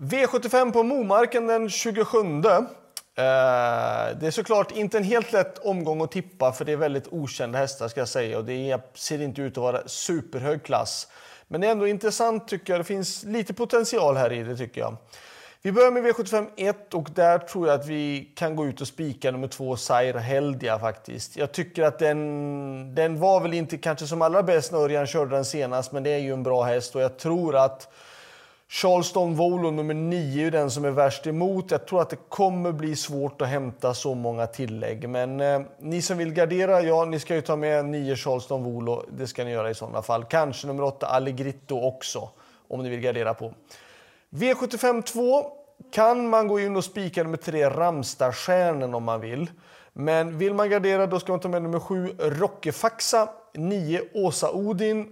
V75 på Momarken den 27. Eh, det är såklart inte en helt lätt omgång att tippa för det är väldigt okända hästar ska jag säga och det ser inte ut att vara superhög klass. Men det är ändå intressant tycker jag. Det finns lite potential här i det tycker jag. Vi börjar med V75 1 och där tror jag att vi kan gå ut och spika nummer två Zaire Heldia faktiskt. Jag tycker att den, den var väl inte kanske som allra bäst när Örjan körde den senast men det är ju en bra häst och jag tror att Charleston Volo nummer 9 är den som är värst emot. Jag tror att det kommer bli svårt att hämta så många tillägg. Men eh, ni som vill gardera, ja, ni ska ju ta med 9 Charleston Volo. Det ska ni göra i sådana fall. Kanske nummer 8 Allegritto också, om ni vill gardera på. V75 2 kan man gå in och spika nummer 3 Ramstadstjärnen om man vill. Men vill man gardera då ska man ta med nummer 7 Rockefaxa, 9 Åsa Odin,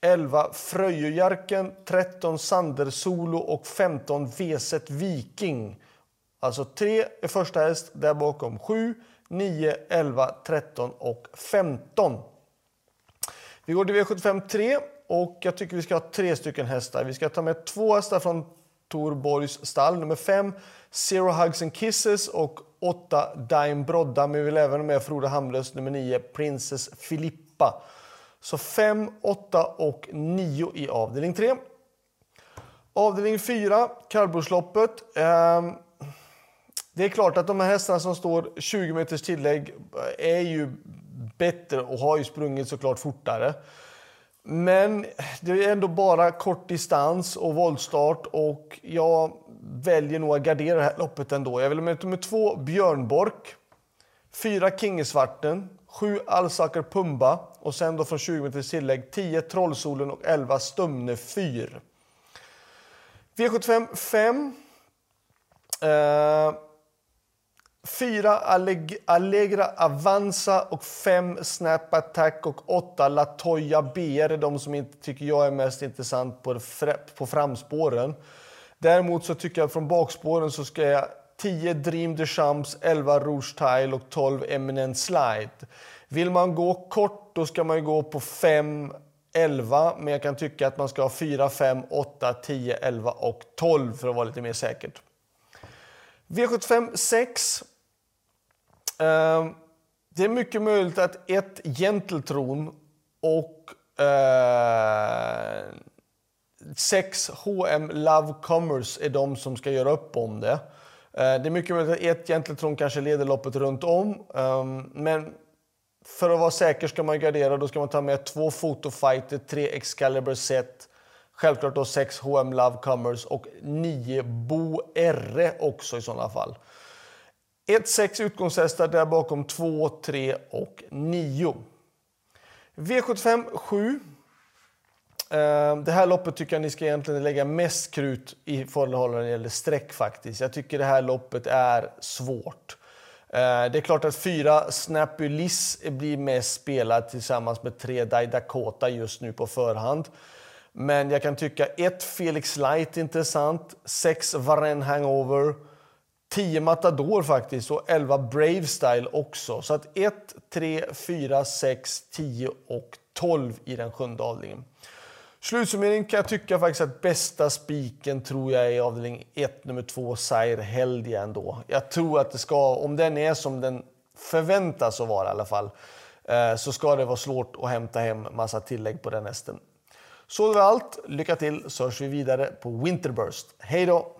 11 Fröjejarken, 13 Sander Solo och 15 Veset Viking. Alltså 3 är första häst, där bakom 7, 9, 11, 13 och 15. Vi går till V75 3 och jag tycker vi ska ha tre stycken hästar. Vi ska ta med två hästar från Tor Borgs stall. Nummer 5 Zero Hugs and Kisses och 8 Dime Brodda. Men vi vill även ha med Frode Hamlös nummer 9 Princess Filippa. Så 5, 8 och 9 i avdelning 3. Avdelning 4, kallblodsloppet. Ehm, det är klart att de här hästarna som står 20 meters tillägg är ju bättre och har ju sprungit såklart fortare. Men det är ändå bara kort distans och voltstart och jag väljer nog att gardera det här loppet ändå. Jag vill med nummer två Björnbork, fyra Kingesvarten, 7 Alsaker Pumba och sen då från 20 meters tillägg 10 Trollsolen och 11 Stumne Fyr. V75 5. Eh, 4 Allegra Avanza och 5 Snap Attack och 8 Latoya BR är de som inte tycker jag är mest intressant på, på framspåren. Däremot så tycker jag från bakspåren så ska jag 10 Dream de Champs, 11 Rouge Tile och 12 Eminent Slide. Vill man gå kort då ska man gå på 5, 11 men jag kan tycka att man ska ha 4, 5, 8, 10, 11 och 12 för att vara lite mer säkert. V75 6. Uh, det är mycket möjligt att ett Genteltron och uh, sex H&M Love Commerce är de som ska göra upp om det. Eh, det är mycket möjligt att ett Gentletron kanske leder loppet runt om. Ehm, men för att vara säker ska man gardera. Då ska man ta med två Fotofighter, tre Excalibur set, självklart då sex H&M Lovecomers och nio Bo R också i sådana fall. 1, 6 utgångshästar där bakom 2, 3 och 9. V75 7. Ehm, det här loppet tycker jag ni ska egentligen lägga mest krut i förhållande när det gäller streck faktiskt. Jag tycker det här loppet är svårt. Ehm, det är klart att fyra Snappy Liss blir mest spelad tillsammans med tre Dai Dakota just nu på förhand. Men jag kan tycka ett Felix Light intressant, sex Varenne Hangover, 10 Matador faktiskt och 11 Brave Style också. Så att 1, 3, 4, 6, 10 och 12 i den sjunde avdelningen. Slutsummering kan jag tycka faktiskt att bästa spiken tror jag är avdelning 1, nummer 2, Sair Heldia ändå. Jag tror att det ska, om den är som den förväntas att vara i alla fall, eh, så ska det vara svårt att hämta hem massa tillägg på den hästen. Så det var allt. Lycka till så hörs vi vidare på Winterburst. Hej då!